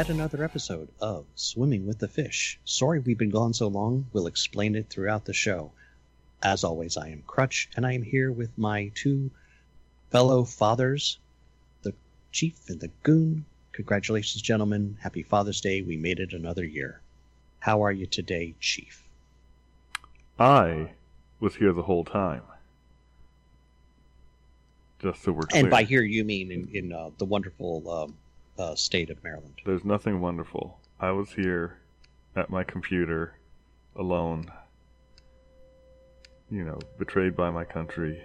Yet another episode of Swimming with the Fish. Sorry we've been gone so long. We'll explain it throughout the show. As always, I am Crutch, and I am here with my two fellow fathers, the Chief and the Goon. Congratulations, gentlemen. Happy Father's Day. We made it another year. How are you today, Chief? I was here the whole time. Just so we're clear. And by here, you mean in, in uh, the wonderful um, uh, state of Maryland. There's nothing wonderful. I was here at my computer alone. You know, betrayed by my country.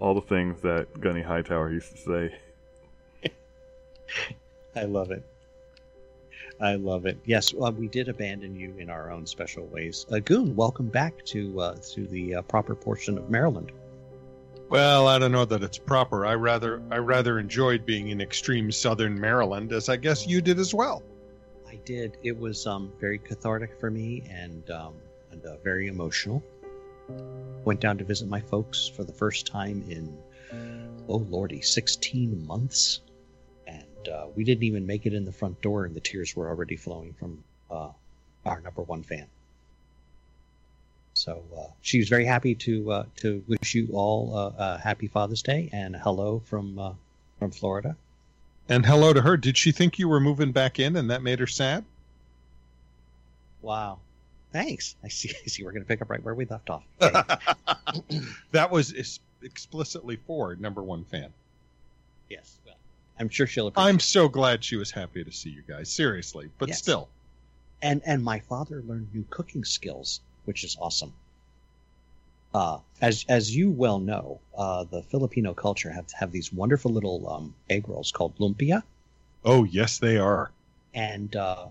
All the things that Gunny Hightower used to say. I love it. I love it. Yes, well, we did abandon you in our own special ways. Uh, Goon, welcome back to uh, to the uh, proper portion of Maryland. Well, I don't know that it's proper. I rather I rather enjoyed being in extreme southern Maryland, as I guess you did as well. I did. It was um, very cathartic for me and um, and uh, very emotional. Went down to visit my folks for the first time in oh lordy, sixteen months, and uh, we didn't even make it in the front door, and the tears were already flowing from uh, our number one fan. So uh, she was very happy to uh, to wish you all uh, a happy Father's Day and hello from uh, from Florida. And hello to her. Did she think you were moving back in, and that made her sad? Wow, thanks. I see. I see. We're going to pick up right where we left off. Okay. that was is- explicitly for number one fan. yes. Well, I'm sure she'll appreciate. I'm so glad she was happy to see you guys. Seriously, but Yes. still, and and my father learned new cooking skills, which is awesome. Uh, as as you well know, uh, the Filipino culture have have these wonderful little um, egg rolls called lumpia, oh yes, they are. and uh,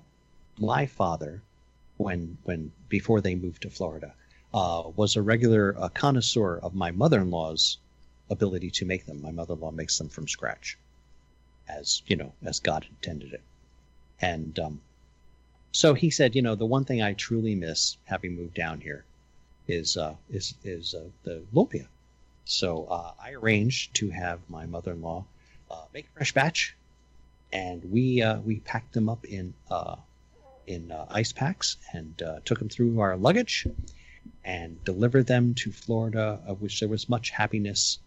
my father, when when before they moved to Florida, uh, was a regular uh, connoisseur of my mother-in-law's ability to make them. My mother-in-law makes them from scratch, as you know, as God intended it, and um, so he said, you know, the one thing I truly miss having moved down here is uh, is is uh, the lumpia. So uh, I arranged to have my mother-in-law uh, make a fresh batch, and we uh, we packed them up in uh, in ice packs and took them through our luggage and delivered them to Florida, of which there was much happiness.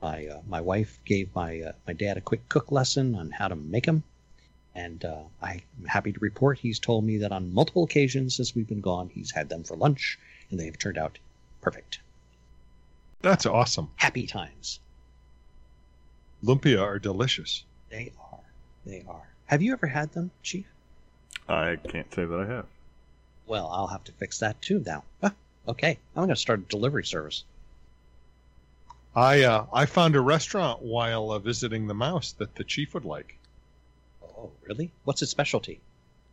My my wife gave my my dad a quick cook lesson on how to make them, and uh, I'm happy to report he's told me that on multiple occasions since we've been gone, he's had them for lunch, and they have turned out perfect. That's awesome. Happy times. Lumpia are delicious. They are. They are. Have you ever had them, Chief? I can't say that I have. Well, I'll have to fix that too now. Ah, okay, I'm going to start a delivery service. I uh, I found a restaurant while uh, visiting the mouse that the chief would like. Oh, really? What's its specialty?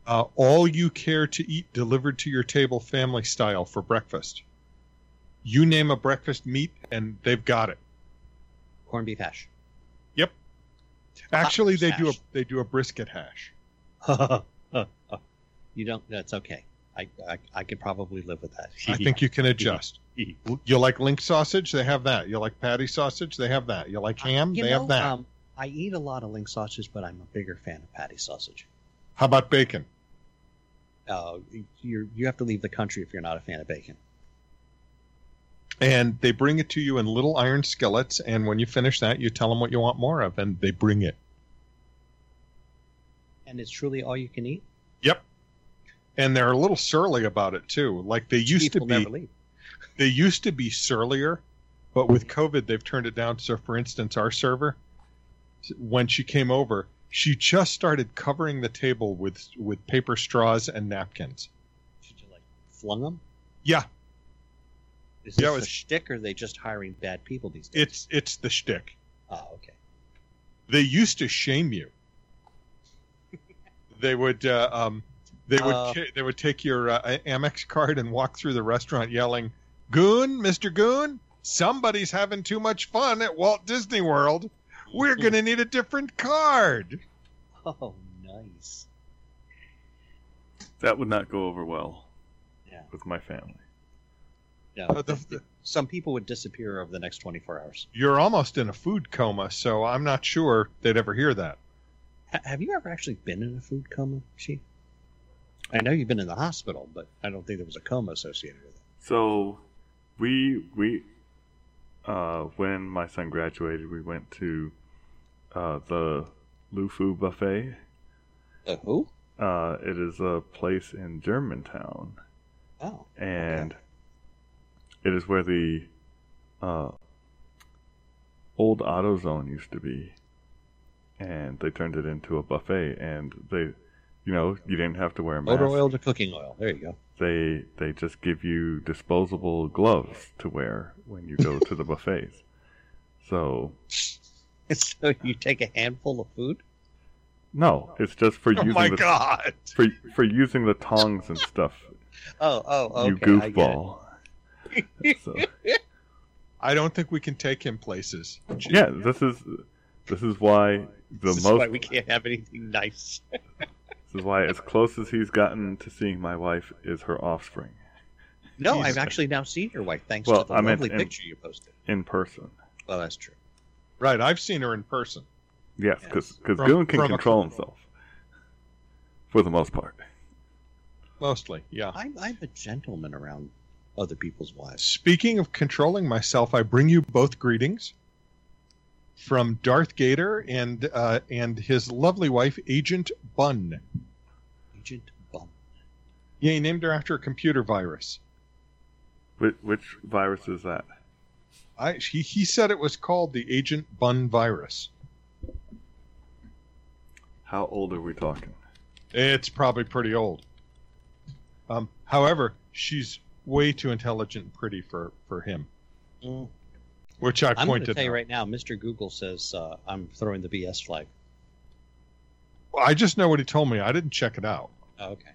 Uh, all you care to eat delivered to your table, family style, for breakfast. You name a breakfast meat, and they've got it. Corned beef hash. Yep. Actually, they do a they do a brisket hash. you don't. That's okay. I, I I could probably live with that. I think you can adjust. You like link sausage? They have that. You like patty sausage? They have that. You like ham? You they know, have that. Um, I eat a lot of link sausage, but I'm a bigger fan of patty sausage. How about bacon? Uh, you you have to leave the country if you're not a fan of bacon. And they bring it to you in little iron skillets, and when you finish that, you tell them what you want more of, and they bring it. And it's truly all you can eat. Yep. And they're a little surly about it too. Like they used People to be. never leave. they used to be surlier, but with COVID, they've turned it down. So, for instance, our server, when she came over, she just started covering the table with with paper straws and napkins. Should you like flung them? Yeah, Is this Yeah, it a shtick, or are they just hiring bad people these days? it's it's the shtick. oh, okay. They used to shame you. they would uh, um, they would Uh. they would take your uh, Amex card and walk through the restaurant yelling, "Goon, Mister Goon, somebody's having too much fun at Walt Disney World. We're gonna need a different card." Oh, nice. That would not go over well Yeah. with my family. Yeah. Uh, the- the- Some people would disappear over the next 24 hours. you're almost in a food coma, so I'm not sure they'd ever hear that. Ha- have you ever actually been in a food coma, Chief? I know you've been in the hospital, but I don't think there was a coma associated with it. So, we we uh, when my son graduated, we went to uh, the Lufu Buffet. The who? Uh, it is a place in Germantown, Oh, and it is where the uh, old AutoZone used to be, and they turned it into a buffet. And they, you know, you didn't have to wear a mask. motor oil to cooking oil. There you go. They they just give you disposable gloves to wear when you go to the buffets. So so you take a handful of food. no, it's just for Oh using my the god! for for using the tongs and stuff. Oh, oh, okay. you I goofball. so, I don't think we can take him places. Gee, yeah, this is this is why the This is most why we can't have anything nice. this is why as close as he's gotten to seeing my wife is her offspring No, Jesus. I've actually now seen your wife thanks Well, to the I meant lovely in- picture you posted. in person. Well, that's true. Right, I've seen her in person. Yes, Yes. because From- Goon can control himself for the most part. Mostly, yeah. I'm, I'm a gentleman around other people's wives. Speaking of controlling myself, I bring you both greetings from Darth Gator and uh, and his lovely wife, Agent Bun. Agent Bum. Yeah, he named her after a computer virus. Which, which virus is that? I he, he said it was called the Agent Bun virus. How old are we talking? It's probably pretty old. Um, however, she's way too intelligent and pretty for for him, Mm. which I I'm going to pointed tell you right now, Mr. Google says uh, I'm throwing the BS flag. Well, I just know what he told me. I didn't check it out. Oh, okay.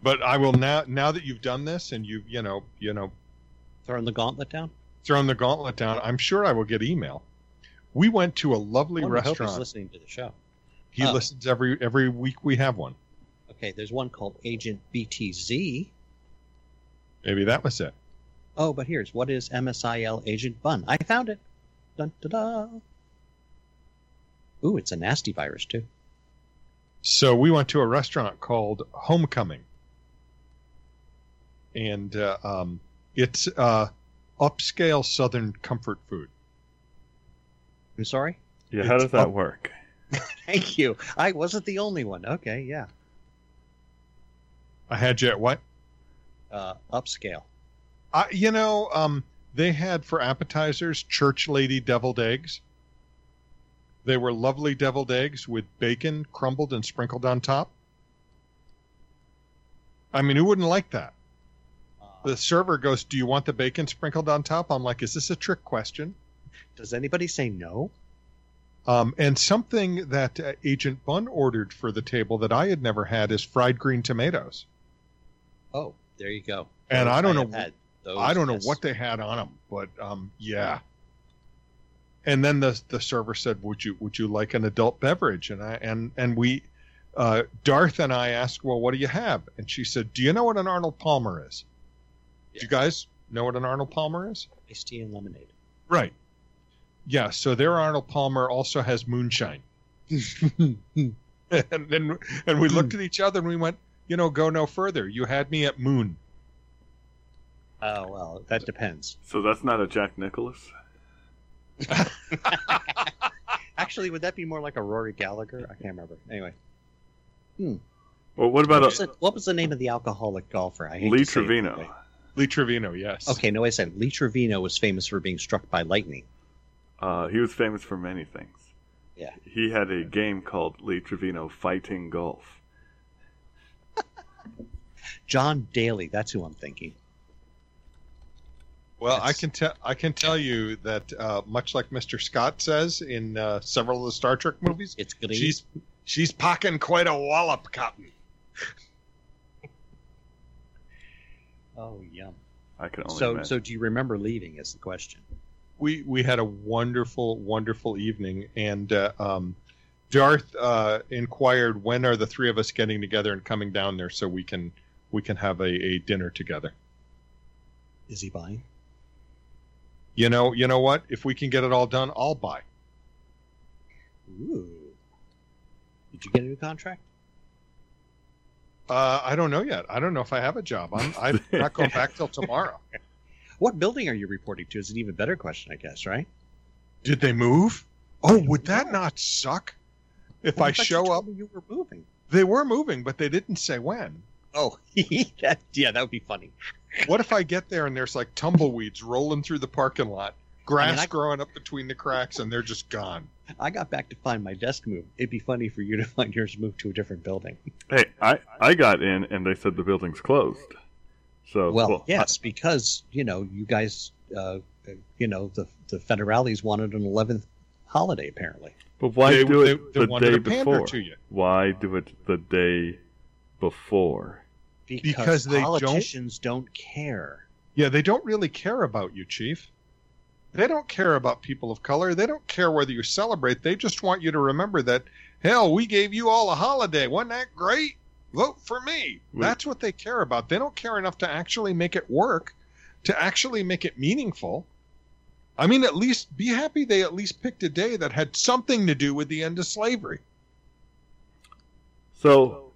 But I will now. Now that you've done this and you've you know you know Throwing the gauntlet down? Thrown the gauntlet down, I'm sure I will get email. We went to a lovely One would hope restaurant. listening to the show. He Oh. listens every every week. We have one. Okay, there's one called Agent BTZ. Maybe that was it. Oh, but here's what is MSIL Agent Bun? I found it. Dun, da, da. Ooh, it's a nasty virus too. So we went to a restaurant called Homecoming, and uh, um, it's uh, upscale Southern comfort food. I'm sorry. Yeah, how It's does that up- work? Thank you. I wasn't the only one. Okay, yeah. I had you at what? Uh, upscale. I, you know, um, they had for appetizers church lady deviled eggs. They were lovely deviled eggs with bacon crumbled and sprinkled on top. I mean, who wouldn't like that? The server goes, "Do you want the bacon sprinkled on top?" I'm like, "Is this a trick question?" does anybody say no? Um, and something that uh, Agent Bun ordered for the table that I had never had is fried green tomatoes. Oh, there you go. And I don't have know- had those, I don't know yes. what they had on them, but um, yeah. And then the the server said, "Would you would you like an adult beverage?" And I and and we, uh, Darth and I asked, "Well, what do you have?" And she said, "Do you know what an Arnold Palmer is? Do you guys know what an Arnold Palmer is?" iced tea and lemonade. Right. Yeah. So their Arnold Palmer also has moonshine. and then and we looked hmm. at each other and we went, "You know, go no further. You had me at moon." Oh well, that depends. So that's not a Jack Nicklaus. Actually, would that be more like a Rory Gallagher? I can't remember. Anyway, Well, what what about was, a the, what was the name of the alcoholic golfer? I hate Lee to say it that Trevino? Way. Lee Trevino, yes. Okay, no, I said Lee Trevino was famous for being struck by lightning. Uh, he was famous for many things. Yeah. He had a game called Lee Trevino Fighting Golf. John Daly, that's who I'm thinking. Well, I can tell I can tell you that uh, much like Mr. Scott says in uh, several of the Star Trek movies, It's gonna she's she's pocking quite a wallop, Cotton. Oh, yum. I can only So, imagine. so do you remember leaving? Is the question. We we had a wonderful wonderful evening, and uh, um, Darth uh, inquired when are the three of us getting together and coming down there so we can we can have a, a dinner together. Is he buying? You know you know what? If we can get it all done, I'll buy. Ooh. Did you get a new contract? Uh, I don't know yet. I don't know if I have a job. I'm, I'm not going back till tomorrow. What building are you reporting to? Is an even better question, I guess, right? Did they move? Oh, would that not suck? If I thought you show told up, me you were moving. they were moving, but they didn't say when. Oh, that, yeah, that would be funny. What if I get there and there's like tumbleweeds rolling through the parking lot, grass I- growing up between the cracks, and they're just gone? I got back to find my desk move. It'd be funny for you to find yours moved to a different building. Hey, I, I got in and they said the building's closed. So Well, yes, because you know you guys, uh, you know the the federales wanted an eleventh holiday apparently. but why they, do it they the day to before? to you. Why do it the day before? Because, Because they don't- politicians don't care. Yeah, they don't really care about you, Chief. They don't care about people of color. They don't care whether you celebrate. They just want you to remember that, hell, we gave you all a holiday. Wasn't that great? Vote for me. Wait. That's what they care about. They don't care enough to actually make it work, to actually make it meaningful. I mean, at least be happy they at least picked a day that had something to do with the end of slavery. So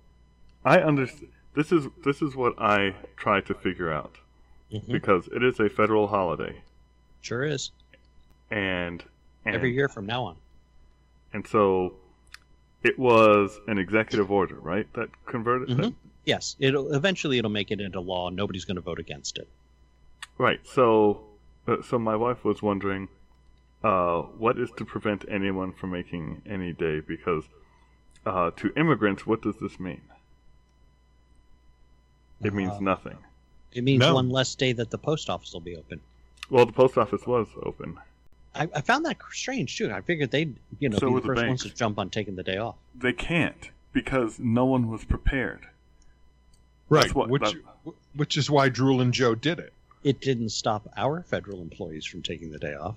I understand. This is this is what I try to figure out mm-hmm. because it is a federal holiday, Sure is. and, and Every year from now on. and so it was an executive order, right? That converted that Mhm. Yes, it'll eventually it'll make it into law. Nobody's going to vote against it. Right. So, uh, so my wife was wondering, uh, what is to prevent anyone from making any day? Because uh, to immigrants, what does this mean? It means Uh, nothing. It means No. one less day that the post office will be open. Well, the post office was open. I, I found that strange too. I figured they'd you know So be were the the first ones banks. to jump on taking the day off. They can't because no one was prepared. Right. What- which, which is why Drool and Joe did it. It didn't stop our federal employees from taking the day off.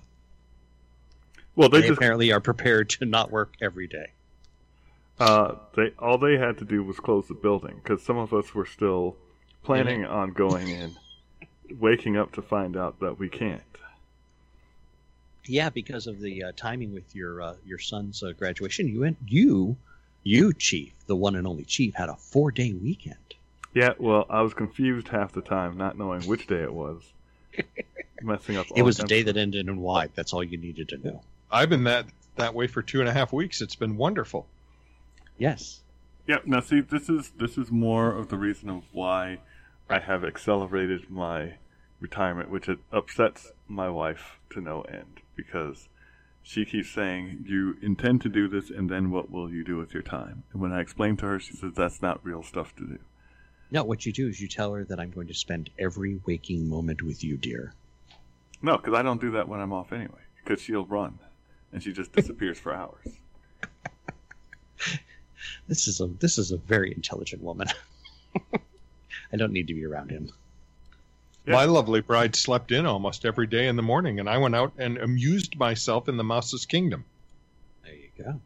Well, they They, just apparently are prepared to not work every day. uh, they all they had to do was close the building because some of us were still planning on going in, waking up to find out that we can't. Yeah, because of the uh, timing with your uh, your son's uh, graduation, you went you you chief, the one and only chief, had a four day weekend. Yeah, well, I was confused half the time, not knowing which day it was. Messing up. It was the day that ended in Y. That's all you needed to know. I've been that that way for two and a half weeks. It's been wonderful. Yes. Yeah. Now, see, this is this is more of the reason of why I have accelerated my retirement, which it upsets my wife to no end because she keeps saying, "You intend to do this, and then what will you do with your time?" And when I explain to her, she says, "That's not real stuff to do." No, what you do is you tell her that I'm going to spend every waking moment with you, dear. No, because I don't do that when I'm off anyway. Because she'll run, and she just disappears for hours. This is a this is a very intelligent woman. I don't need to be around him. Yeah. My lovely bride slept in almost every day in the morning, and I went out and amused myself in the mouse's kingdom. There you go.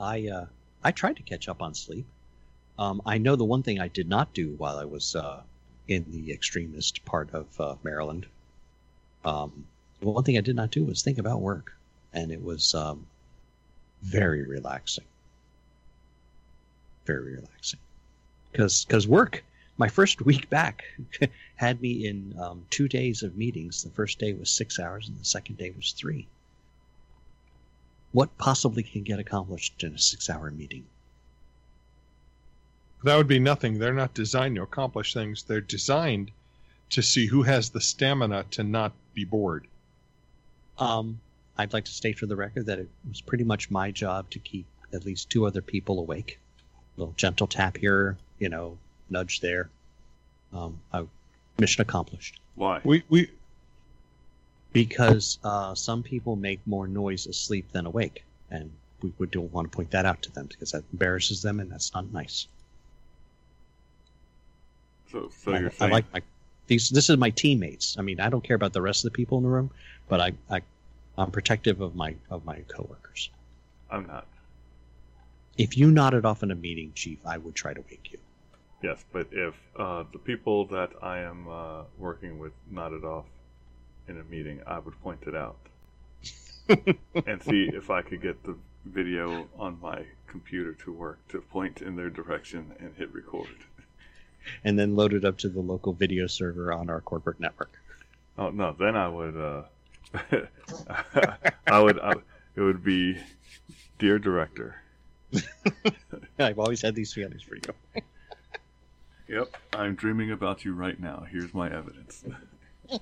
I uh, I tried to catch up on sleep. Um, I know the one thing I did not do while I was uh, in the extremist part of uh, Maryland. Um, the one thing I did not do was think about work, and it was um, very relaxing. Very relaxing, because because work. My first week back had me in um, two days of meetings. The first day was six hours, and the second day was three what possibly can get accomplished in a six hour meeting? That would be nothing. They're not designed to accomplish things. They're designed to see who has the stamina to not be bored. Um, I'd like to state for the record that it was pretty much my job to keep at least two other people awake. A little gentle tap here, you know, nudge there. Um, I, mission accomplished. Why? We we Because uh, some people make more noise asleep than awake, and we would don't want to point that out to them because that embarrasses them, and that's not nice. So, so I, you're I saying like my these. This is my teammates. I mean, I don't care about the rest of the people in the room, but I, I I'm protective of my of my coworkers. I'm not. If you nodded off in a meeting, Chief, I would try to wake you. Yes, but if uh, the people that I am uh, working with nodded off in a meeting, I would point it out and see if I could get the video on my computer to work to point in their direction and hit record. and then load it up to the local video server on our corporate network. Oh no, then I would. Uh, I would. I, it would be, dear director. I've always had these feelings for you. Yep, I'm dreaming about you right now. Here's my evidence.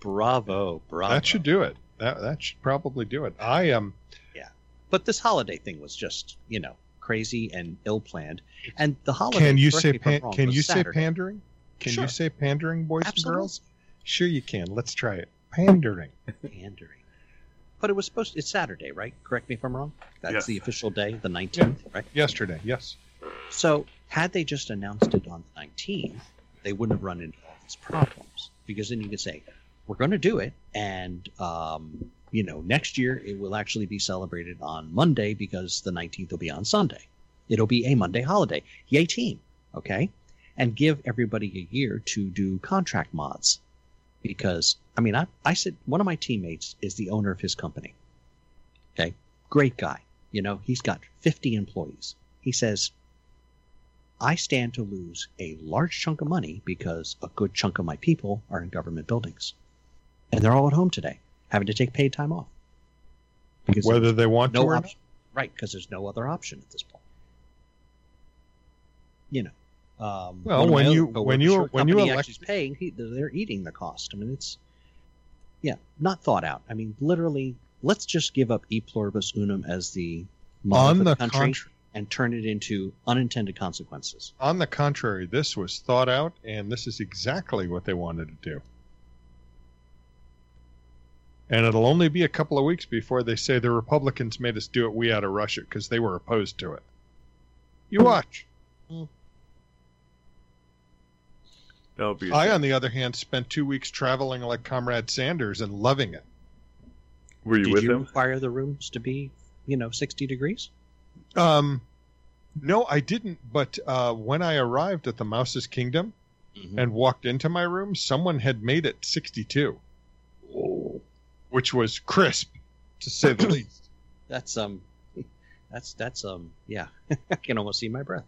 Bravo, bravo. That should do it. That that should probably do it. I am. Um, but this holiday thing was just, you know, crazy and ill planned. And the holiday. Can you say me if I'm pan- wrong, can was you say pandering? Can Sure. you say pandering, boys Absolutely. and girls? Sure, you can. Let's try it. Pandering. Pandering. But it was supposed. It's Saturday, right? Correct me if I'm wrong. That's Yes. the official day, the 19th, right? Yesterday, yes. So had they just announced it on the 19th, they wouldn't have run into all these problems because then you could say, "We're going to do it," and um, you know, next year it will actually be celebrated on Monday because the 19th will be on Sunday. It'll be a Monday holiday. Yay, team! Okay, and give everybody a year to do contract mods because I mean, I I said one of my teammates is the owner of his company. Okay, great guy. You know, he's got 50 employees. He says, I stand to lose a large chunk of money because a good chunk of my people are in government buildings. And they're all at home today, having to take paid time off. Because Whether they want to no or not. Right, because there's no other option at this point. You know. Um, Well, of my when you- when you- when you elect- actually paying, he, they're eating the cost. I mean, it's yeah, not thought out. I mean, literally, let's just give up e pluribus unum as the On the the country contrary, and turn it into unintended consequences. on the contrary, this was thought out, and this is exactly what they wanted to do. And it'll only be a couple of weeks before they say the Republicans made us do it. We had to rush it because they were opposed to it. You watch. Mm. Be. I, on the other hand, spent two weeks traveling like Comrade Sanders and loving it. Were you Did with you him? require the rooms to be, you know, 60 degrees? Um, no, I didn't. But uh, when I arrived at the Mouse's Kingdom Mhm. and walked into my room, someone had made it 62, which was crisp, to say the least. That's um, that's that's um, yeah, I can almost see my breath.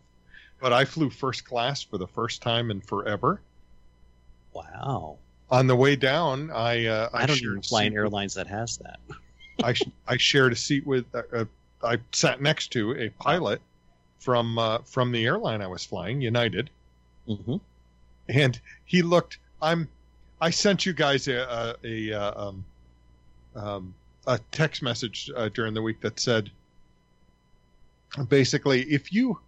But I flew first class for the first time in forever. Wow, On the way down, I uh, I, don't shared even fly airlines that has that. I I shared a seat with. Uh, uh, I sat next to a pilot from uh, from the airline I was flying, United. hmm and he looked i'm i sent you guys a a, a, uh, um, um, a text message uh, during the week that said basically if you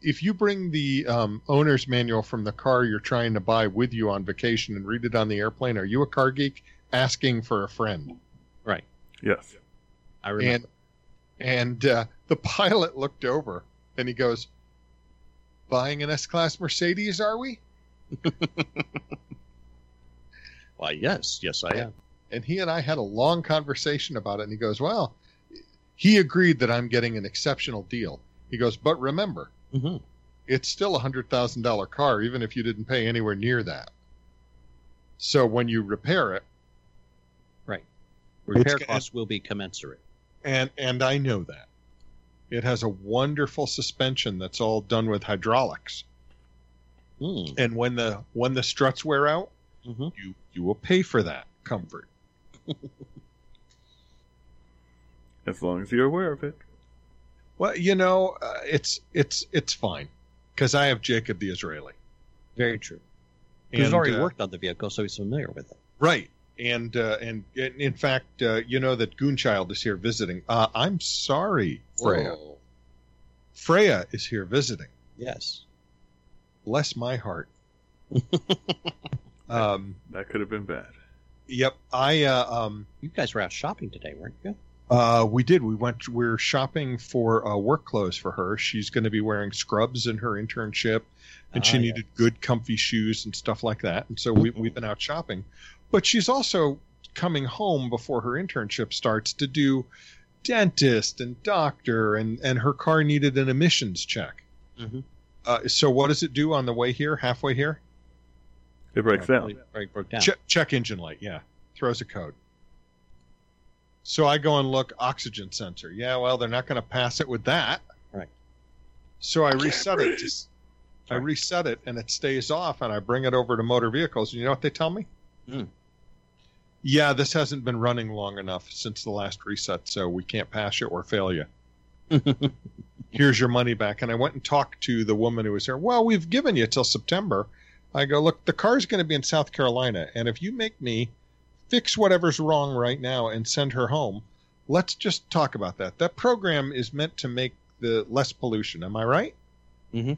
if you bring the um, owner's manual from the car you're trying to buy with you on vacation and read it on the airplane are you a car geek asking for a friend Right, Yes. I remember. and uh, the pilot looked over and he goes buying an s-class mercedes are we Why, yes, yes, I am. and he and I had a long conversation about it. And he goes, "Well, he agreed that I'm getting an exceptional deal." He goes, "But remember, hmm it's still a hundred thousand dollar car, even if you didn't pay anywhere near that. So when you repair it, Right, repair costs will be commensurate. And and I know that it has a wonderful suspension that's all done with hydraulics, Mm. and when the when the struts wear out, hmm you you will pay for that comfort. As long as you're aware of it. Well, you know, uh, it's it's it's fine because I have Jacob the Israeli. Very true. He's already uh, worked on the vehicle, so he's familiar with it. Right. And uh, and and in fact, uh, you know that Goonchild is here visiting. Uh, I'm sorry, Freya. Whoa. Freya is here visiting. Yes. Bless my heart. um, That could have been bad. yep. I uh, um, You guys were out shopping today, weren't you? uh, we did. We went. We're shopping for uh, work clothes for her. She's going to be wearing scrubs in her internship, and she Ah, needed good, comfy shoes and stuff like that. And so we, we've been out shopping. But she's also coming home before her internship starts to do dentist and doctor, and and her car needed an emissions check. Mhm. Uh, so what does it do on the way here, halfway here? It breaks Yeah, down. probably- probably broke down. Check, check engine light. Yeah, throws a code. So I go and look oxygen sensor. Yeah, well, they're not going to pass it with that. Right. So I reset it. To, I reset it and it stays off, and I bring it over to motor vehicles. And you know what they tell me? Hmm. Yeah, this hasn't been running long enough since the last reset, so we can't pass you or fail you. Here's your money back. And I went and talked to the woman who was there. Well, we've given you till September. I go, look, the car's going to be in South Carolina, and if you make me fix whatever's wrong right now and send her home, let's just talk about that. That program is meant to make the less pollution. Am I right? Mm-hmm.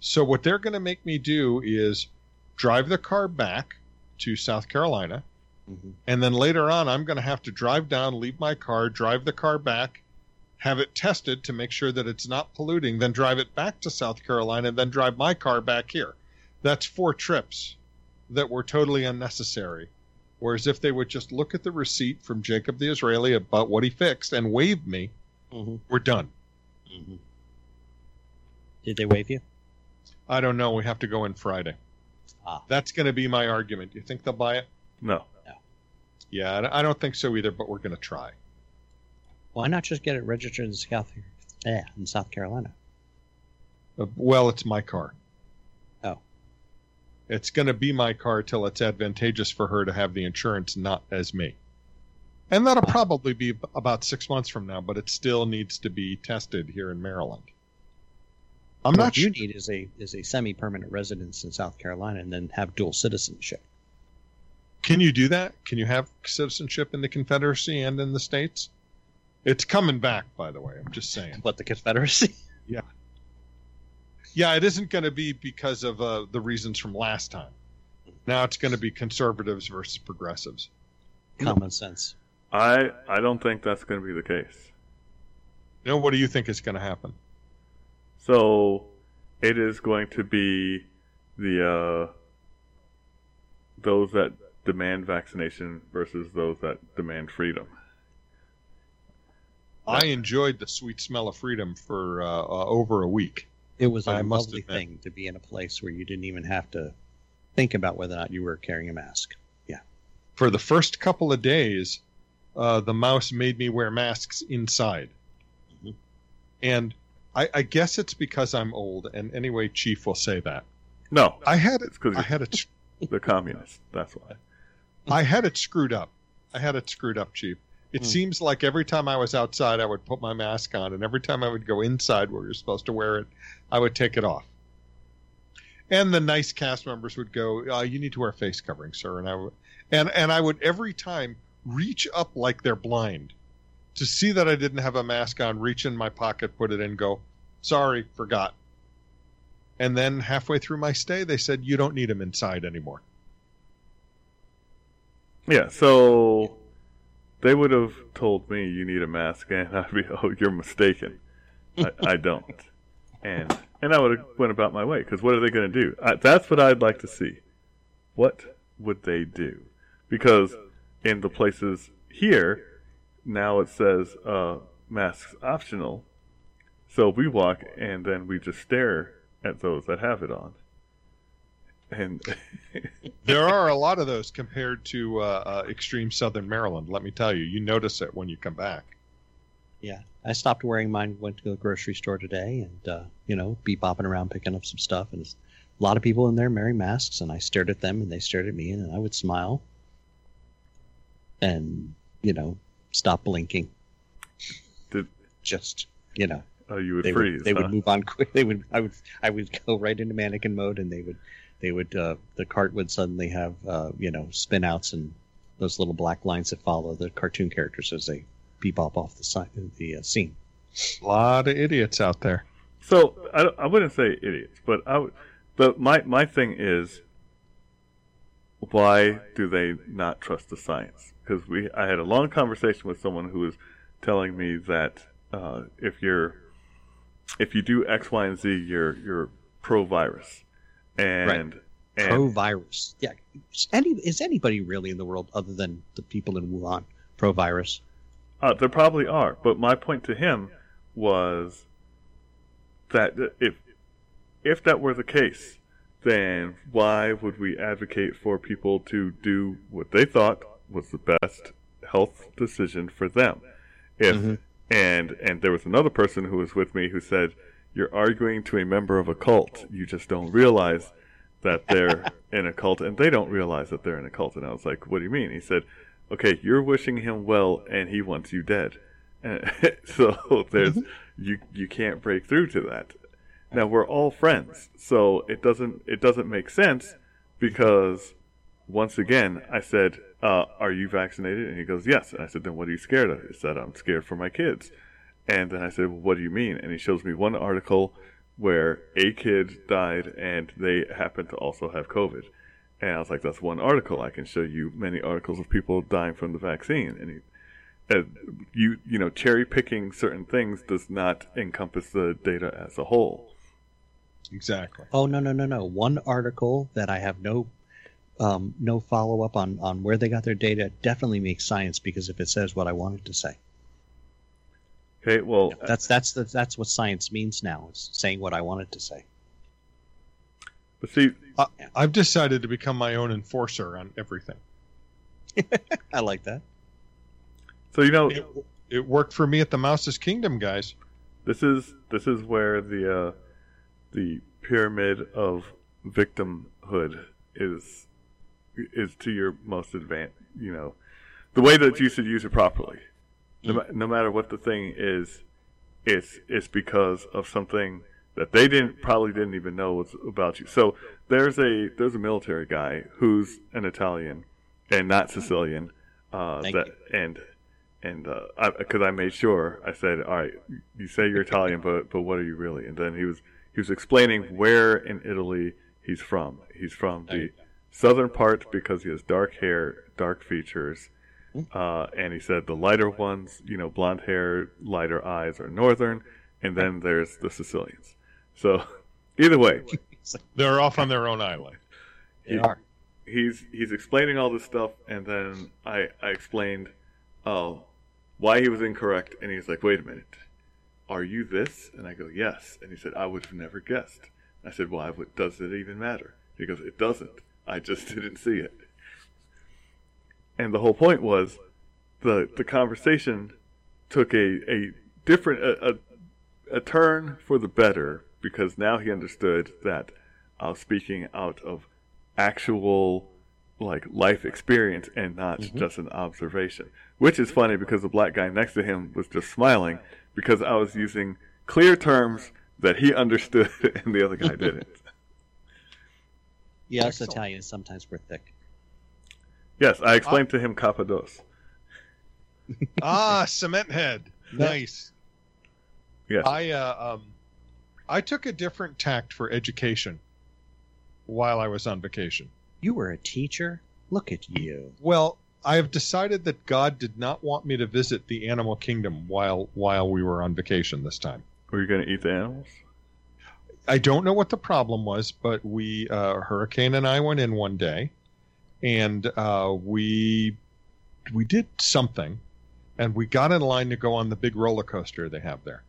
So what they're going to make me do is drive the car back to South Carolina, Mhm. and then later on, I'm going to have to drive down, leave my car, drive the car back, have it tested to make sure that it's not polluting, then drive it back to South Carolina, and then drive my car back here. That's four trips that were totally unnecessary. Whereas if they would just look at the receipt from Jacob the Israeli about what he fixed and wave me, Mhm. we're done. Mhm. Did they wave you? I don't know. We have to go in Friday. Ah. That's going to be my argument. You think they'll buy it? No. Yeah, I- don't think so either, but we're going to try. Why not just get it registered in South, yeah, in South Carolina? Uh, Well, it's my car. Oh. It's going to be my car till it's advantageous for her to have the insurance, not as me. And that'll probably be about six months from now, but it still needs to be tested here in Maryland. I'm what not you sure. need is a is a semi permanent residence in South Carolina and then have dual citizenship. Can you do that? Can you have citizenship in the Confederacy and in the states? It's coming back, by the way. I'm just saying. What the Confederacy? Yeah, Yeah, it isn't going to be because of uh, the reasons from last time. Now it's going to be conservatives versus progressives. Common sense. I I don't think that's going to be the case. You know, what do you think is going to happen? So it is going to be the uh, those that demand vaccination versus those that demand freedom. I enjoyed the sweet smell of freedom for uh, uh, over a week. It was a I must lovely admit. thing to be in a place where you didn't even have to think about whether or not you were carrying a mask. Yeah. For the first couple of days, uh, the mouse made me wear masks inside. Mhm. And I, I guess it's because I'm old. And anyway, Chief will say that. No, I had it. It's 'cause I you- had it. the communists. That's why. I had it screwed up. I had it screwed up, Chief. It Hmm. seems like every time I was outside, I would put my mask on, and every time I would go inside where you're supposed to wear it, I would take it off. And the nice cast members would go, uh, "You need to wear face covering, sir." And I would, and and I would every time reach up like they're blind to see that I didn't have a mask on, reach in my pocket, put it in, go, "Sorry, forgot." And then halfway through my stay, they said, "You don't need them inside anymore." Yeah. So they would have told me you need a mask, and I'd be, oh, you're mistaken. I, I don't. And and I would have went about my way because what are they going to do? I, that's what I'd like to see. What would they do? Because in the places here, now it says uh, masks optional. So we walk and then we just stare at those that have it on. And there are a lot of those compared to uh, uh, extreme southern Maryland. Let me tell you, you notice it when you come back. Yeah, I stopped wearing mine. Went to the grocery store today, and uh, you know, be bopping around picking up some stuff. And a lot of people in there wearing masks, and I stared at them, and they stared at me, and I would smile, and you know, stop blinking. Did- just you know, oh, you would they freeze. would they huh? would move on quick. They would I would I would go right into mannequin mode, and they would they would uh, the cart would suddenly have uh, you know spin outs and those little black lines that follow the cartoon characters as they bebop off the side the uh, scene. A lot of idiots out there. So I, I wouldn't say idiots, but I would. But my my thing is, why do they not trust the science? Because we I had a long conversation with someone who was telling me that uh, if you're if you do X, Y, and Z, you're you're pro virus, and and pro virus. Yeah. Is, any, is anybody really in the world other than the people in Wuhan pro virus? Uh, there probably are, but my point to him was that if if that were the case, then why would we advocate for people to do what they thought was the best health decision for them. If Mhm. and and there was another person who was with me who said, "You're arguing to a member of a cult. You just don't realize that they're in a cult, and they don't realize that they're in a cult." And I was like, "What do you mean?" He said, "Okay, you're wishing him well, and he wants you dead. And so there's you you can't break through to that. Now we're all friends, so it doesn't it doesn't make sense because once again I said, uh, "Are you vaccinated?" And he goes, "Yes." And I said, "Then what are you scared of?" He said, "I'm scared for my kids." And then I said, well, "What do you mean?" And he shows me one article where a kid died and they happened to also have COVID. And I was like, "That's one article. I can show you many articles of people dying from the vaccine." And he uh, you you know cherry picking certain things does not encompass the data as a whole. Exactly. Oh no no no no! One article that I have no um, no follow up on on where they got their data definitely makes science because if it says what I wanted to say, Okay, well, that's that's the, that's what science means now. Is saying what I wanted to say. but see, I've decided to become my own enforcer on everything. I like that. so you know, It, it worked for me at the Mouse's Kingdom, guys. this is this is where the uh, the pyramid of victimhood is is to your most advanced. You know, the way that you should use it properly. No, no matter what the thing is, it's it's because of something that they didn't probably didn't even know was about you. So there's a there's a military guy who's an Italian and not Sicilian. Uh, that and and because I, made sure I said, all right, you say you're Italian, but but what are you really? And then he was he was explaining where in Italy he's from. He's from the southern part because he has dark hair, dark features. Uh, and he said the lighter ones, you know, blonde hair, lighter eyes are northern, and then there's the Sicilians. So either way, They're off on their own island. They are. he's he's explaining all this stuff, and then I I explained uh, why he was incorrect, and he's like, "Wait a minute, are you this?" And I go, "Yes," and he said, "I would have never guessed." I said, "Why? What does it even matter?" He goes, "It doesn't. I just didn't see it." And the whole point was the the conversation took a a different a, a, a turn for the better because now he understood that I was speaking out of actual like life experience and not Mhm. just an observation. Which is funny because the black guy next to him was just smiling because I was using clear terms that he understood and the other guy didn't. Yes, Excellent. Italians sometimes we're thick. Yes, I explained to him Capados. ah, cement head. Nice. Yes. I uh, um, I took a different tact for education while I was on vacation. You were a teacher. Look at you. Well, I have decided that God did not want me to visit the animal kingdom while while we were on vacation this time. Were you going to eat the animals? I don't know what the problem was, but we uh, Hurricane and I went in one day, and uh, we we did something, and we got in line to go on the big roller coaster they have there.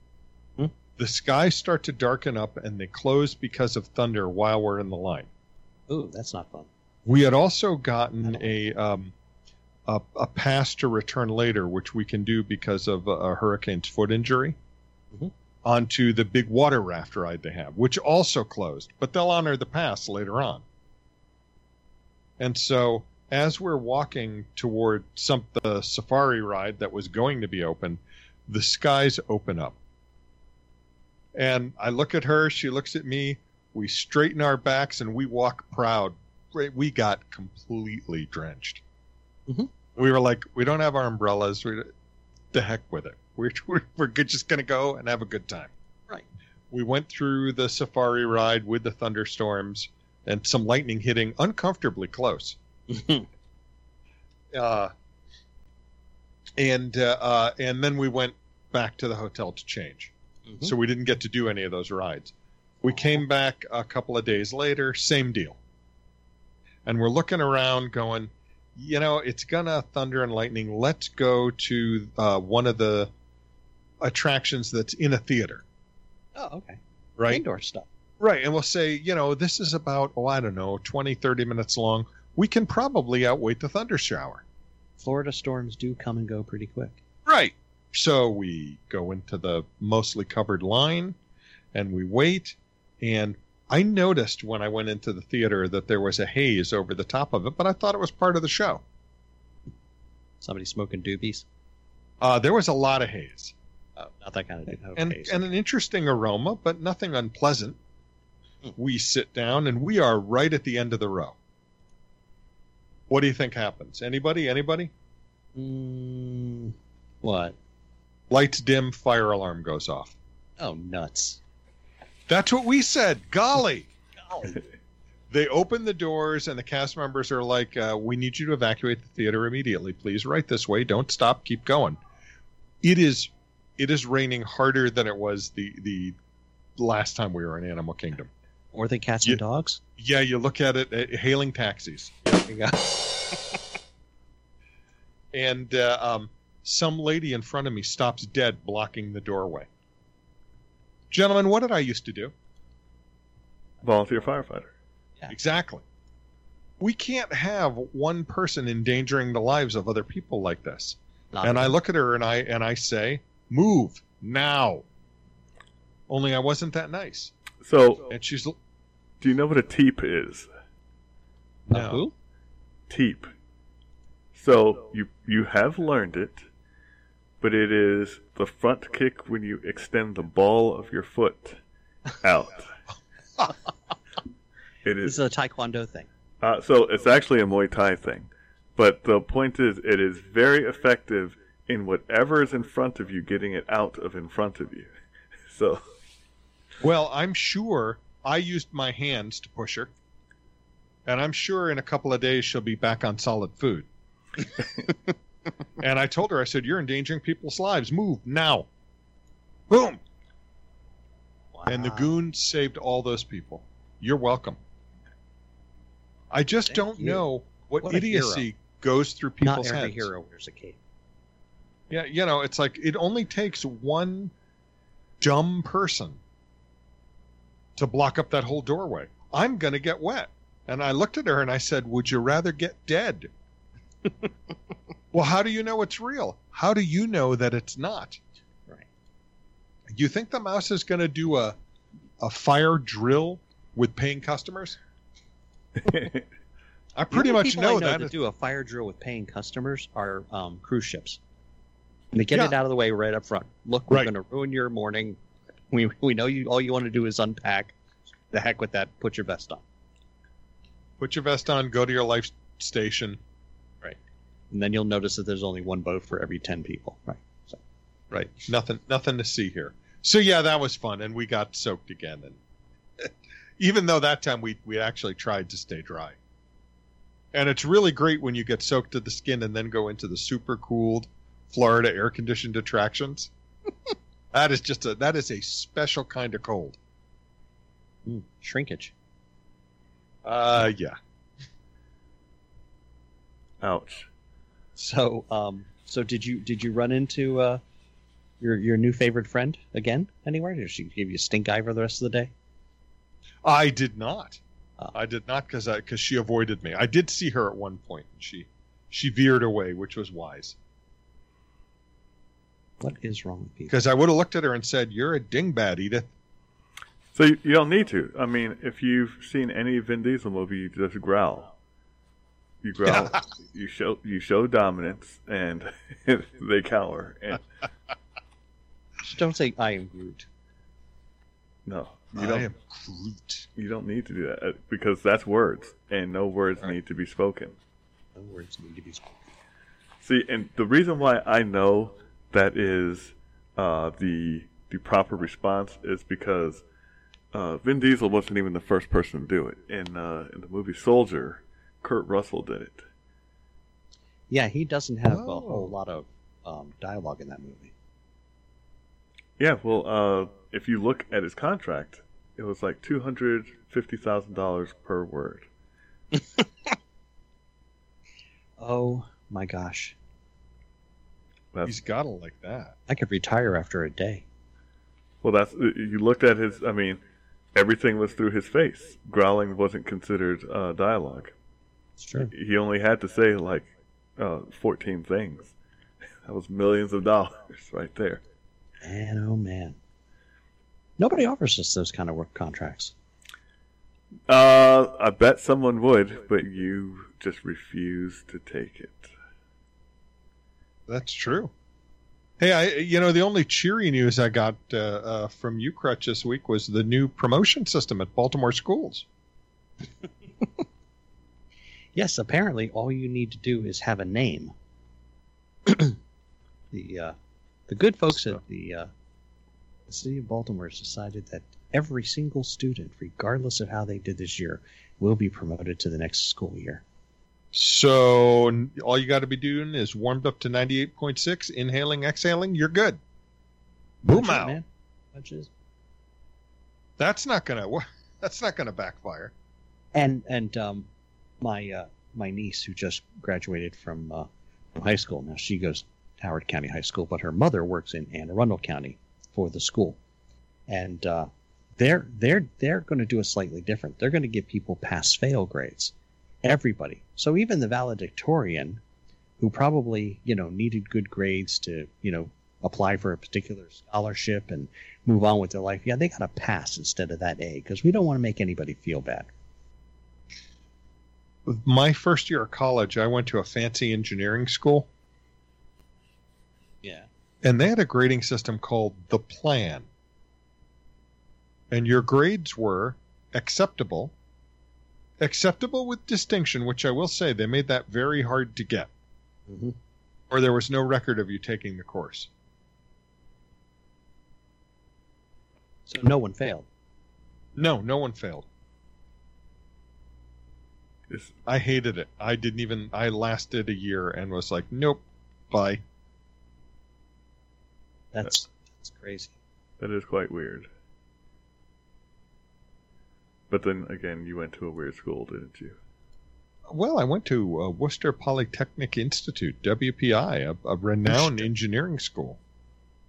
Hmm. The skies start to darken up, and they close because of thunder while we're in the line. Ooh, that's not fun. We had also gotten a um, a, a pass to return later, which we can do because of a, a hurricane's foot injury, Mhm. onto the big water raft ride they have, which also closed, but they'll honor the pass later on. And so, as we're walking toward some the safari ride that was going to be open, the skies open up. And I look at her, she looks at me, we straighten our backs and we walk proud. We got completely drenched. Mhm. We were like, we don't have our umbrellas. We, the heck with it. We're, we're, we're good- just going to go and have a good time. Right. We went through the safari ride with the thunderstorms and some lightning hitting uncomfortably close. Uh, and uh, uh, and then we went back to the hotel to change. Mhm. So we didn't get to do any of those rides. We came back a couple of days later, same deal. And we're looking around going, you know, it's gonna thunder and lightning. Let's go to uh, one of the attractions that's in a theater, oh, okay. right? Indoor stuff. Right. And we'll say, you know, this is about, oh, I don't know, 20, 30 minutes long. We can probably outwait the thunder shower. Florida storms do come and go pretty quick. Right. So we go into the mostly covered line and we wait. And I noticed when I went into the theater that there was a haze over the top of it, but I thought it was part of the show. Somebody smoking doobies. Uh, there was a lot of haze Oh, not that kind of. And, so- and an interesting aroma, but nothing unpleasant. Hmm. We sit down and we are right at the end of the row. What do you think happens? Anybody? Anybody? Mm, what? Lights dim, fire alarm goes off. Oh, nuts! That's what we said. Golly. They open the doors, and the cast members are like, uh, "We need you to evacuate the theater immediately. Please, right this way. Don't stop. Keep going." It is, it is raining harder than it was the the last time we were in Animal Kingdom. Or they cats Yeah. and dogs. Yeah, you look at it, uh, hailing taxis, There you go. and uh, um, some lady in front of me stops dead, blocking the doorway. Gentlemen, what did I used to do? Volunteer firefighter. Yeah. Exactly. We can't have one person endangering the lives of other people like this. Not and I look at her and I and I say, "Move now." Only I wasn't that nice. So, And she's do you know what a teep is? No. who? Teep. So you you have learned it, but it is the front kick when you extend the ball of your foot out. it is. This is is a taekwondo thing. uh, so it's actually a Muay Thai thing, but the point is it is very effective in whatever is in front of you, getting it out of in front of you. So Well, I'm sure I used my hands to push her. And I'm sure in a couple of days she'll be back on solid food. and I told her, I said, You're endangering people's lives. Move now. Boom. And the goon saved all those people. You're welcome. I just Thank don't you. know what, What idiocy goes through people's Not every heads. hero wears a cape. Yeah, you know, it's like it only takes one dumb person to block up that whole doorway. I'm going to get wet. And I looked at her and I said, Would you rather get dead? well, how do you know it's real? How do you know that it's not? Right. You think the mouse is going to do a, a fire drill with paying customers? I pretty much know I know that. to do a fire drill with paying customers are um, cruise ships. And they get Yeah. it out of the way right up front. Look, we're Right. going to ruin your morning. We we know you. All you want to do is unpack. The heck with that. Put your vest on. Put your vest on, go to your life station. Right. And then you'll notice that there's only one boat for every 10 people right so Right. Nothing nothing to see here. So yeah, that was fun and we got soaked again and even though that time we we actually tried to stay dry. And it's really great when you get soaked to the skin and then go into the super cooled Florida air conditioned attractions. That is just a that is a special kind of cold. mm, shrinkage Uh yeah. Ouch. so um so did you did you run into uh your your new favorite friend again anywhere did she give you a stink eye for the rest of the day I did not. Oh. I did not because because she avoided me. I did see her at one point, and she she veered away, which was wise. What is wrong with people Because I would have looked at her and said, "You're a dingbat, Edith." So you, you don't need to. I mean, if you've seen any Vin Diesel movie, you just growl. You growl. you show you show dominance, and they cower. And just don't say i am groot no, you I don't. am Groot. You don't need to do that uh, because that's words, and no words Right. need to be spoken. no words need to be spoken See, and the reason why I know that is uh, the the proper response is because uh, Vin Diesel wasn't even the first person to do it. In uh, in the movie Soldier, Kurt Russell did it. yeah he doesn't have a Oh. whole lot of um, dialogue in that movie Yeah, well, uh, if you look at his contract, it was like two hundred fifty thousand dollars per word. oh my gosh That's, He's got it like that. i could retire after a day well, that's you looked at his. I mean, everything was through his face. Growling wasn't considered uh, dialogue. it's true He only had to say like uh, 14 things. That was millions of dollars right there. Man, oh man. Nobody offers us those kind of work contracts. Uh, I bet someone would, but you just refuse to take it. That's true. Hey, I you know the only cheery news I got uh, uh, from you, Crutch, this week was the new promotion system at Baltimore schools. Yes, apparently all you need to do is have a name. the uh, the good folks at the uh, the city of Baltimore has decided that every single student, regardless of how they did this year, will be promoted to the next school year. So all you got to be doing is warmed up to ninety eight point six, inhaling, exhaling. You're good. Boom out. man. That's. That's not gonna. That's not gonna backfire. And and um, my uh, my niece who just graduated from uh, from high school now she goes to Howard County High School, but her mother works in Anne Arundel County for the school, and uh, they're they're they're going to do it slightly different. They're going to give people pass fail grades, everybody. So even the valedictorian, who probably you know needed good grades to you know apply for a particular scholarship and move on with their life, yeah, they got a pass instead of that A because we don't want to make anybody feel bad. My first year of college, I went to a fancy engineering school, Yeah. and they had a grading system called the Plan. And your grades were acceptable, acceptable with distinction, which I will say they made that very hard to get, hmm or there was no record of you taking the course. So no one failed. No, no one failed. It's, I hated it. I didn't even. I lasted a year and was like, nope, bye. That's that's crazy. that is quite weird. But then again, you went to a weird school, didn't you? Well, I went to uh, Worcester Polytechnic Institute, WPI, a, a renowned Worcester. engineering school.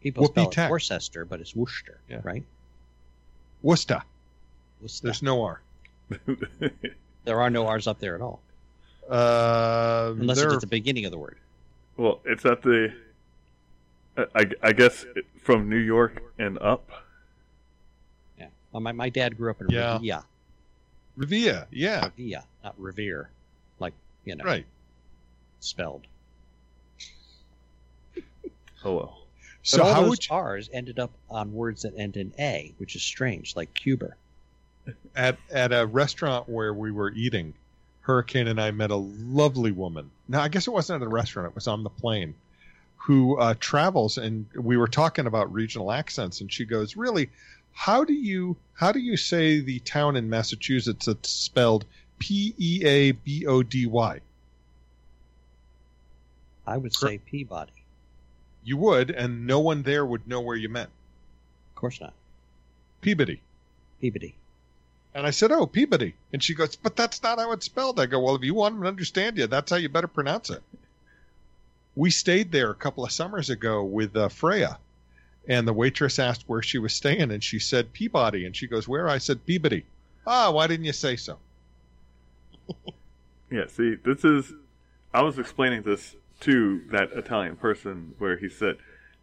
People Whoopee spell it. Worcester, but it's Worcester, Yeah. right? Worcester. Worcester. There's no R. There are no R's up there at all, Uh, unless there it's at the beginning of the word. well, it's at the. I, I, I guess from New York and up. Yeah. Well, my my dad grew up in Yeah. Revere, Revere. Yeah, Revere, not Revere, like you know, right. spelled. Oh. So but all how those would you, R's ended up on words that end in A, which is strange, like Cuber. at at a restaurant where we were eating, Hurricane and I met a lovely woman. Now I guess it wasn't at a restaurant; it was on the plane. Who uh, travels, and we were talking about regional accents, and she goes, "Really, how do you how do you say the town in Massachusetts that's spelled P E A B O D Y? I would say Peabody. You would, and no one there would know where you meant Of course not. Peabody. Peabody. And I said, "Oh, Peabody," and she goes, "But that's not how it's spelled." I go, "Well, if you want them to understand you, that's how you better pronounce it." We stayed there a couple of summers ago with uh, Freya, and the waitress asked where she was staying, and she said Peabody, and she goes, "Where?" I said Peabody. Ah, why didn't you say so? Yeah, see, this is. I was explaining this to that Italian person where he said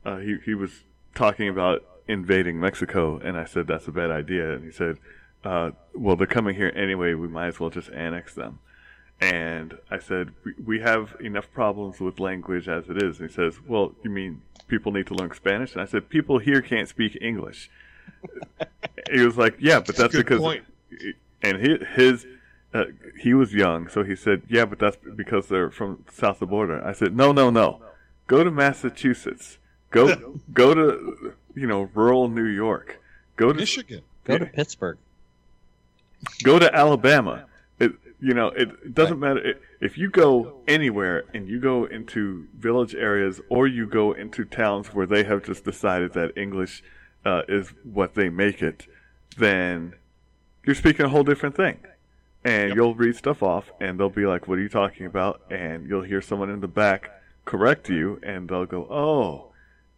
uh, he he was talking about invading Mexico, and I said that's a bad idea, and he said, uh, "Well, they're coming here anyway. We might as well just annex them." And I said, "We, we have enough problems with language as it is." And he says, "Well, you mean people need to learn Spanish?" And I said, "People here can't speak English." he was like, "Yeah, but that's Good because." point. And his, his uh, he was young, so he said, "Yeah, but that's because they're from south of the border." I said, "No, no, no. Go to Massachusetts. Go, go to you know rural New York. Go to Michigan. Go to Pittsburgh. go to Alabama. You know, it, it doesn't matter it, if you go anywhere and you go into village areas or you go into towns where they have just decided that English uh, is what they make it. Then you're speaking a whole different thing, and Yep. you'll read stuff off, and they'll be like, "What are you talking about?" And you'll hear someone in the back correct you, and they'll go, "Oh,"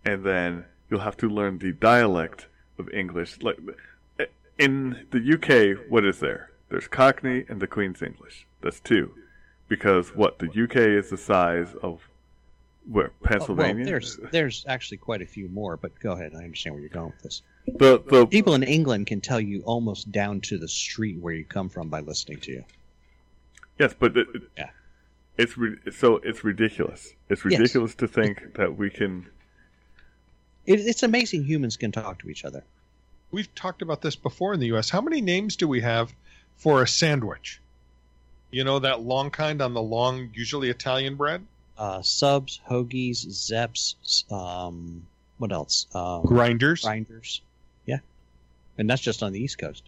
and then you'll have to learn the dialect of English. Like in the UK, what is there? There's Cockney and the Queen's English. That's two. because what the UK is the size of where Pennsylvania. Well, there's there's actually quite a few more, but go ahead. I understand where you're going with this. the the People in England can tell you almost down to the street where you come from by listening to you. yes, but it, it- Yeah. it's ri- so it's ridiculous. It's Yes. ridiculous to think that we can. It, it's amazing humans can talk to each other. We've talked about this before in the U.S. How many names do we have for a sandwich? You know that long kind on the long, usually Italian bread. Uh, subs, hoagies, zeps, um, what else? Um, Grinders, grinders. Yeah, and that's just on the East Coast.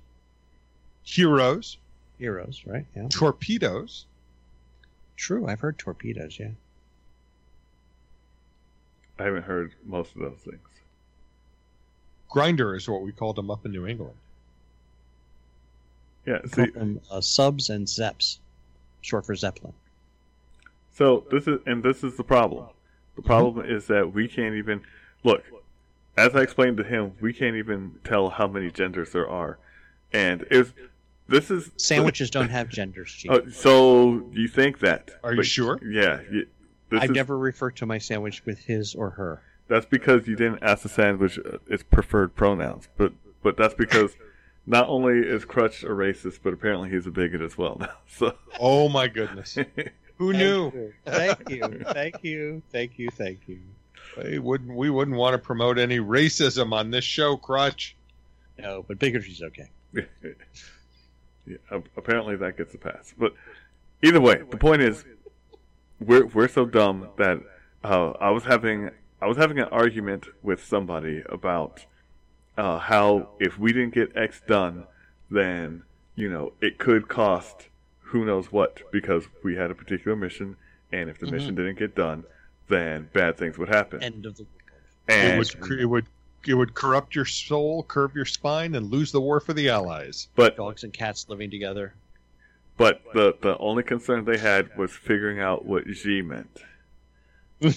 heroes, Heroes, right? Yeah. torpedoes. True. I've heard torpedoes. Yeah. I haven't heard most of those things. Grinder is what we called them up in New England. Yeah, We see, call them uh, subs and zeps, short for Zeppelin. So this is and this is the problem. The problem is that we can't even look. As I explained to him, we can't even tell how many genders there are, and if this is Sandwiches don't have genders, Chief. Uh, so you think that? Are you sure? Yeah. You, I've is, never referred to my sandwich with his or her. That's because you didn't ask the sandwich uh, its preferred pronouns, but but that's because not only is Crutch a racist, but apparently he's a bigot as well now. So Oh my goodness! Who knew? Thank you. Thank you. Thank you. Thank you. We wouldn't. We wouldn't want to promote any racism on this show, Crutch. No, but bigotry's okay. yeah, apparently that gets a pass. But either way, the point is, we're we're so dumb that uh, I was having I was having an argument with somebody about uh, how if we didn't get X done, then you know it could cost who knows what because we had a particular mission, and if the Mhm. mission didn't get done, then bad things would happen. End of the. It would. It would. It would corrupt your soul, curve your spine, and lose the war for the Allies. but Dogs and cats living together. but the the only concern they had was figuring out what G meant.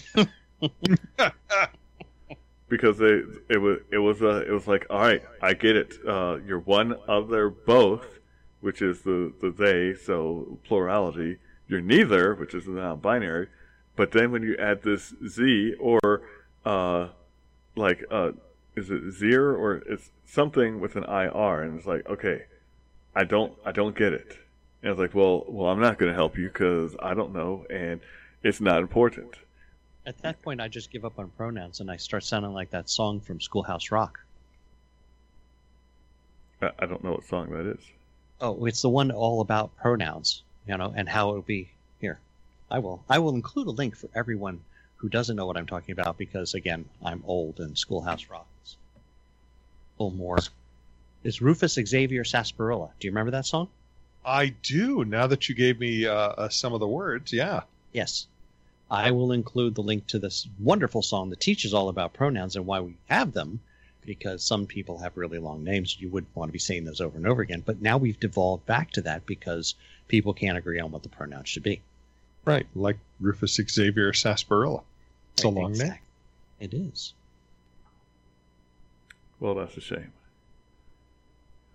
because they it was it was uh, it was like all right I get it uh, you're one other both which is the the they so plurality. You're neither which is the non-binary. But then when you add this z or uh like uh is it zir or it's something with an ir and it's like okay I don't I don't get it. And it's like well well I'm not going to help you because I don't know and it's not important At that point, I just give up on pronouns and I start sounding like that song from Schoolhouse Rock. I, I don't know what song that is. Oh, it's the one all about pronouns, you know, and how it'll be here. I will. I will include a link for everyone who doesn't know what I'm talking about because, again, I'm old and Schoolhouse Rock is a little more. It's Rufus Xavier Sarsaparilla. Do you remember that song? I do. Now that you gave me uh, uh, some of the words, yeah. Yes. I will include the link to this wonderful song that teaches all about pronouns and why we have them, because some people have really long names. You wouldn't want to be saying those over and over again. But now we've devolved back to that because people can't agree on what the pronouns should be. Right, like Rufus Xavier Sarsaparilla. It's a long name. It is. Well, that's a shame.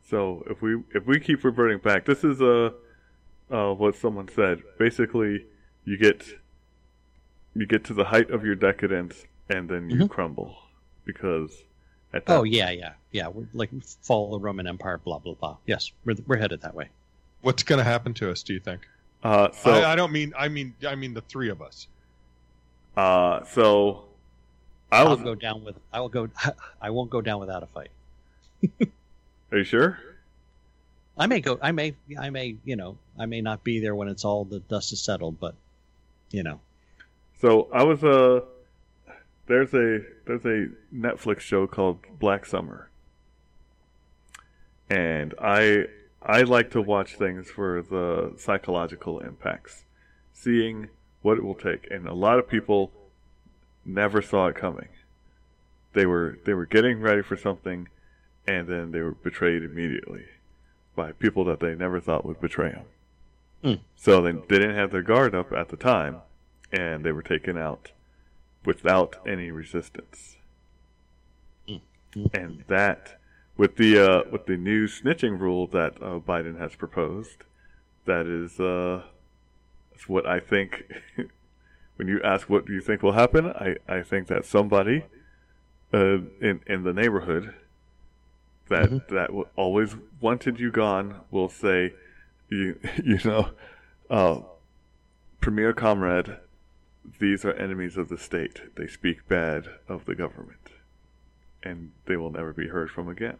So if we if we keep reverting back, this is uh, uh what someone said. Basically, you get you get to the height of your decadence, and then you Mhm. crumble because at that Oh yeah, yeah, yeah. We're like fall of the Roman Empire, blah blah blah. Yes, we're we're headed that way. What's going to happen to us? Do you think? uh, so I, I don't mean. I mean. I mean the three of us. uh so I I'll was. go down with. I will go. I won't go down without a fight. Are you sure? I may go. I may. I may. You know. I may not be there when it's all the dust is settled, but you know. So I was uh there's a there's a Netflix show called Black Summer. And I I like to watch things for the psychological impacts. Seeing what it will take. And a lot of people never saw it coming. They were they were getting ready for something and then they were betrayed immediately by people that they never thought would betray them. Hmm. So they, they didn't have their guard up at the time and they were taken out without any resistance. And that, with the uh, with the new snitching rule that uh, Biden has proposed, that is uh, That's what I think. when you ask what do you think will happen, I, I think that somebody uh, in in the neighborhood that Mhm. that w- always wanted you gone will say, you you know, uh, Premier Comrade, these are enemies of the state. They speak bad of the government, and they will never be heard from again.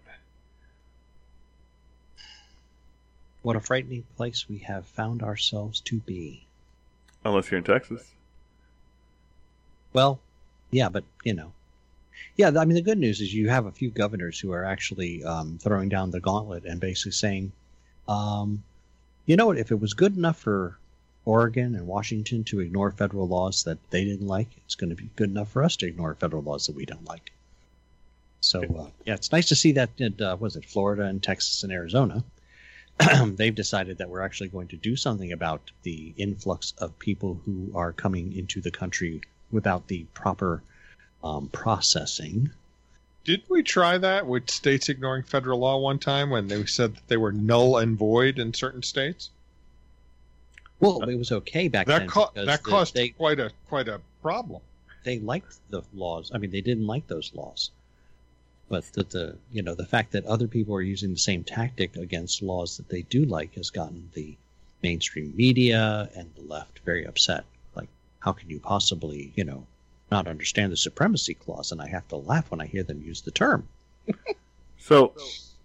What a frightening place we have found ourselves to be. Unless you're in Texas. Well, yeah, but you know, yeah. I mean, the good news is you have a few governors who are actually um, throwing down the gauntlet and basically saying, um, you know what? If it was good enough for Oregon and Washington to ignore federal laws that they didn't like, it's going to be good enough for us to ignore federal laws that we don't like. So uh, yeah, it's nice to see that. In, uh, was it Florida and Texas and Arizona? they've decided that we're actually going to do something about the influx of people who are coming into the country without the proper um, processing. Did we try that with states ignoring federal law one time when they said that they were null and void in certain states? Well, it was okay back That then co- that the- caused they quite a quite a problem. they liked the laws. I mean, they didn't like those laws, but the, the you know the fact that other people are using the same tactic against laws that they do like has gotten the mainstream media and the left very upset. Like, how can you possibly you know not understand the supremacy clause? And I have to laugh when I hear them use the term. So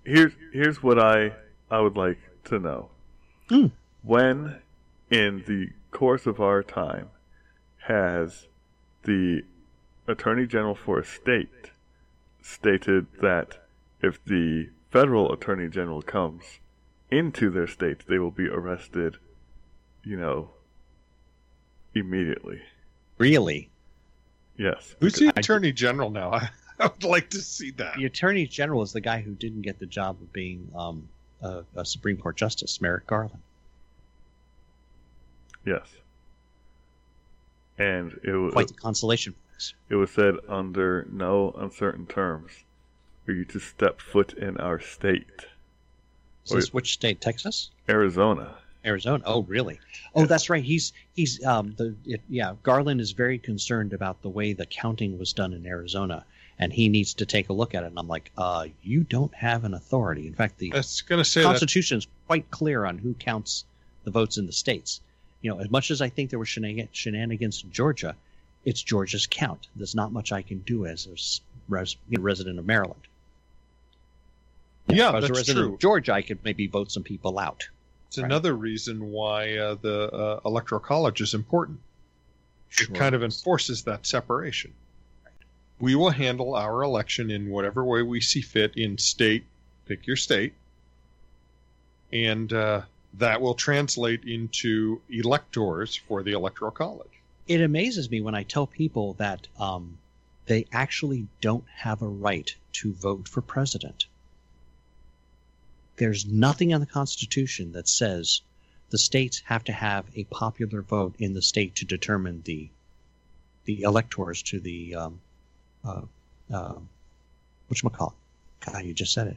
here's here's what I I would like to know. Hmm. When in the course of our time has the Attorney General for a state stated that if the federal Attorney General comes into their state, they will be arrested, you know, immediately. Really, Yes. Who's the I- attorney general now? I, I would like to see that. the attorney general is the guy who didn't get the job of being um, a, a Supreme Court justice, Merrick Garland. Yes. And it was Quite the consolation prize. It was said under no uncertain terms are you to step foot in our state, Is this which state? Texas? Arizona. Arizona. Oh, really? Oh, that's right. He's he's um the it, yeah. Garland is very concerned about the way the counting was done in Arizona, and he needs to take a look at it. And I'm like, uh, you don't have an authority. In fact, the I going to say Constitution is quite clear on who counts the votes in the states. You know, as much as I think there were shenan- shenanigans in Georgia, it's Georgia's count. There's not much I can do as a res- resident of Maryland. Yeah, was a resident true. of Georgia, I could maybe vote some people out. It's Right. another reason why uh, the uh, electoral college is important. It kind of enforces that separation. We will handle our election in whatever way we see fit in state, pick your state, and uh, that will translate into electors for the electoral college. it amazes me when I tell people that um, they actually don't have a right to vote for president. There's nothing in the Constitution that says the states have to have a popular vote in the state to determine the the electors to the um, uh, uh, whatchamacallit. God, you just said it.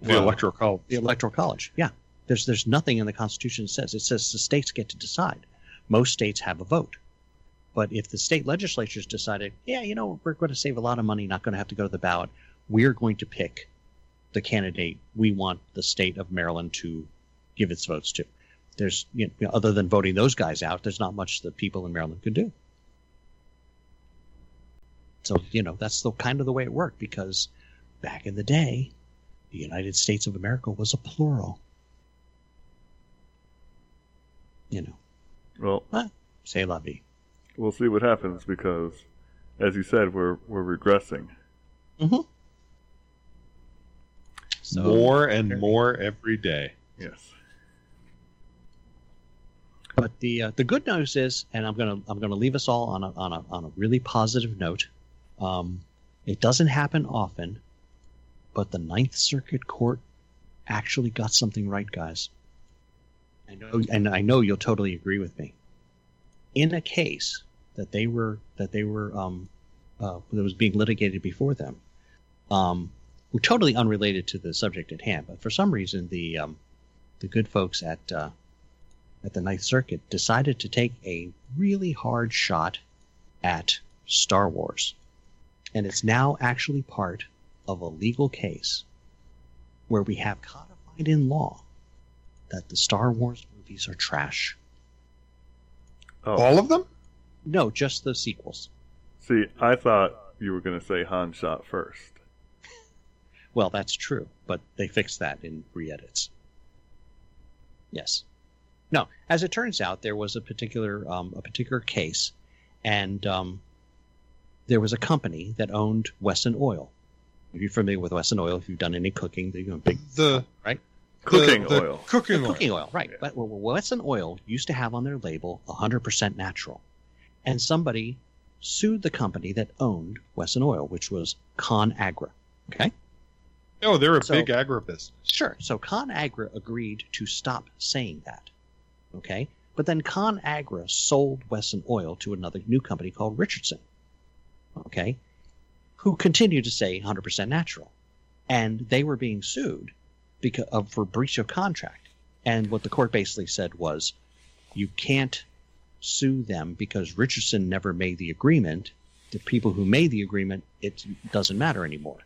The Wow. electoral college. The electoral college. Yeah. There's there's nothing in the Constitution that says it says the states get to decide. Most states have a vote. But if the state legislatures decided, yeah, you know, we're going to save a lot of money, not going to have to go to the ballot, we're going to pick the candidate we want the state of Maryland to give its votes to. There's, you know, other than voting those guys out, there's not much the people in Maryland could do. So, you know, that's the kind of the way it worked because back in the day, the United States of America was a plural. You know, Well, say la vie. we'll see what happens because, as you said, we're we're regressing. So, more and more every day. Yes. But the uh, the good news is, and I'm gonna I'm gonna leave us all on a on a on a really positive note. Um, it doesn't happen often, but the Ninth Circuit Court actually got something right, guys. I know, and I know you'll totally agree with me. In a case that they were that they were um, uh, that was being litigated before them, um, totally unrelated to the subject at hand, but for some reason the um, the good folks at uh, at the Ninth Circuit decided to take a really hard shot at Star Wars. And it's now actually part of a legal case where we have codified in law that the Star Wars movies are trash. Oh, All of them? No, just the sequels. see, I thought you were going to say Han shot first. Well, that's true, but they fixed that in re-edits. Yes. No, as it turns out, there was a particular um, a particular case, and um, there was a company that owned Wesson Oil. If you're familiar with Wesson Oil, if you've done any cooking, they're a big The Cooking the- the oil. Cooking the oil. cooking oil, right? But well, Wesson Oil used to have on their label 100% natural, and somebody sued the company that owned Wesson Oil, which was ConAgra. Okay. Oh, they're a So- big agribusiness. Sure. So ConAgra agreed to stop saying that. Okay. But then ConAgra sold Wesson Oil to another new company called Richardson. Okay. Who continued to say 100% natural. And they were being sued because of, for breach of contract. And what the court basically said was you can't sue them because Richardson never made the agreement. The people who made the agreement, it doesn't matter anymore.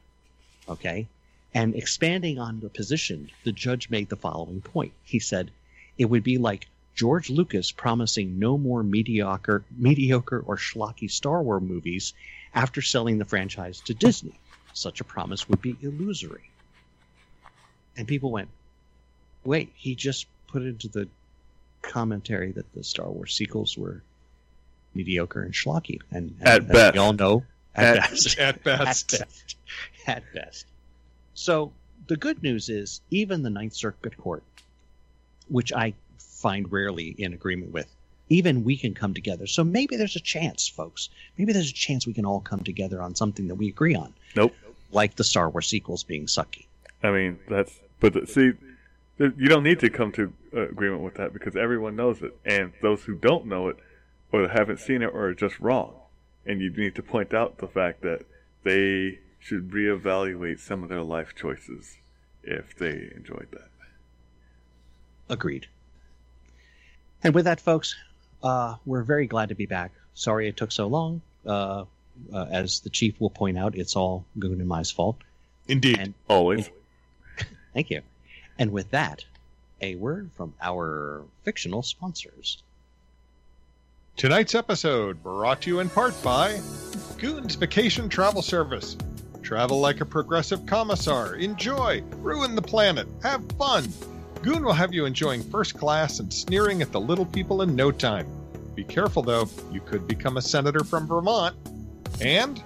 Okay. And expanding on the position, the judge made the following point. He said, it would be like George Lucas promising no more mediocre, mediocre or schlocky Star Wars movies after selling the franchise to Disney. Such a promise would be illusory. And people went, wait, he just put into the commentary that the Star Wars sequels were mediocre and schlocky. And, and At best. we all know, at, At- best At best. at best. At best. So the good news is, even the Ninth Circuit Court, which I find rarely in agreement with, even we can come together. So maybe there's a chance, folks. Maybe there's a chance we can all come together on something that we agree on, Nope. like the Star Wars sequels being sucky. I mean, that's but the, see, you don't need to come to uh, agreement with that because everyone knows it, and those who don't know it or haven't seen it or are just wrong, and you need to point out the fact that they should reevaluate some of their life choices if they enjoyed that. Agreed. And with that, folks, uh, we're very glad to be back. Sorry it took so long. Uh, uh, as the chief will point out, it's all Goon and Mai's fault. Indeed. And Always. Thank you. And with that, a word from our fictional sponsors. Tonight's episode brought to you in part by Goon's Vacation Travel Service. Travel like a progressive commissar. Enjoy. Ruin the planet. Have fun. Goon will have you enjoying first class and sneering at the little people in no time. Be careful though, you could become a senator from Vermont. And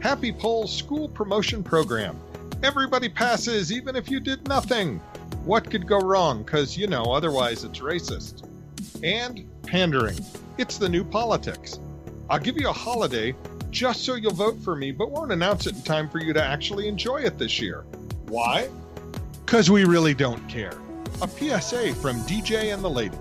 Happy Polls School Promotion Program. Everybody passes even if you did nothing. What could go wrong? Because, you know, otherwise it's racist. And pandering. It's the new politics. I'll give you a holiday just so you'll vote for me, but won't announce it in time for you to actually enjoy it this year. Why? Because we really don't care. A PSA from DJ and the ladies.